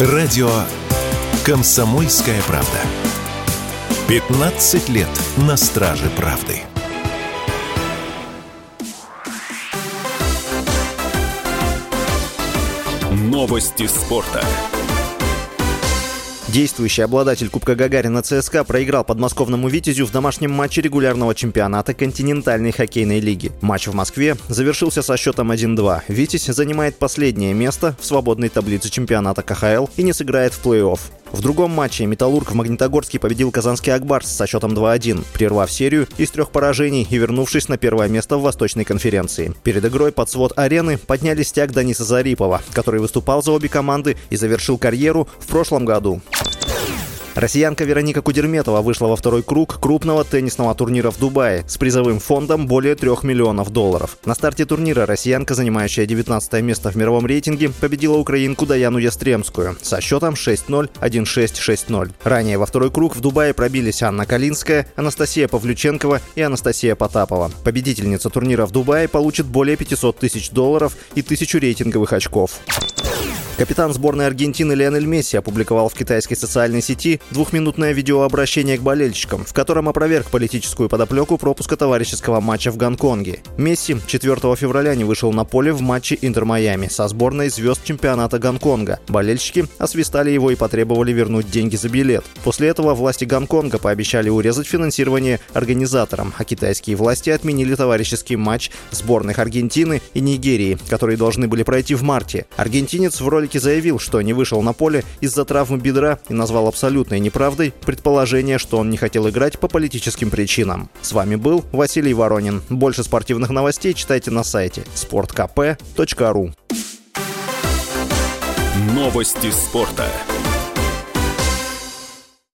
Радио «Комсомольская правда». 15 лет на страже правды. Новости спорта. Действующий обладатель Кубка Гагарина ЦСКА проиграл подмосковному «Витязю» в домашнем матче регулярного чемпионата континентальной хоккейной лиги. Матч в Москве завершился со счетом 1-2. «Витязь» занимает последнее место в свободной таблице чемпионата КХЛ и не сыграет в плей-офф. В другом матче «Металлург» в Магнитогорске победил казанский «Акбарс» со счетом 2-1, прервав серию из трех поражений и вернувшись на первое место в Восточной конференции. Перед игрой под свод арены подняли стяг Даниса Зарипова, который выступал за обе команды и завершил карьеру в прошлом году. Россиянка Вероника Кудерметова вышла во второй круг крупного теннисного турнира в Дубае с призовым фондом более 3 миллионов долларов. На старте турнира россиянка, занимающая 19 место в мировом рейтинге, победила украинку Даяну Ястремскую со счетом 6-0, 1-6, 6-0. Ранее во второй круг в Дубае пробились Анна Калинская, Анастасия Павлюченкова и Анастасия Потапова. Победительница турнира в Дубае получит более 500 тысяч долларов и тысячу рейтинговых очков. Капитан сборной Аргентины Лионель Месси опубликовал в китайской социальной сети двухминутное видеообращение к болельщикам, в котором опроверг политическую подоплеку пропуска товарищеского матча в Гонконге. Месси 4 февраля не вышел на поле в матче Интер-Майами со сборной звезд чемпионата Гонконга. Болельщики освистали его и потребовали вернуть деньги за билет. После этого власти Гонконга пообещали урезать финансирование организаторам, а китайские власти отменили товарищеский матч сборных Аргентины и Нигерии, которые должны были пройти в марте. Аргентинец в роли ролике заявил, что не вышел на поле из-за травмы бедра и назвал абсолютной неправдой предположение, что он не хотел играть по политическим причинам. С вами был Василий Воронин. Больше спортивных новостей читайте на сайте sportkp.ru Новости спорта.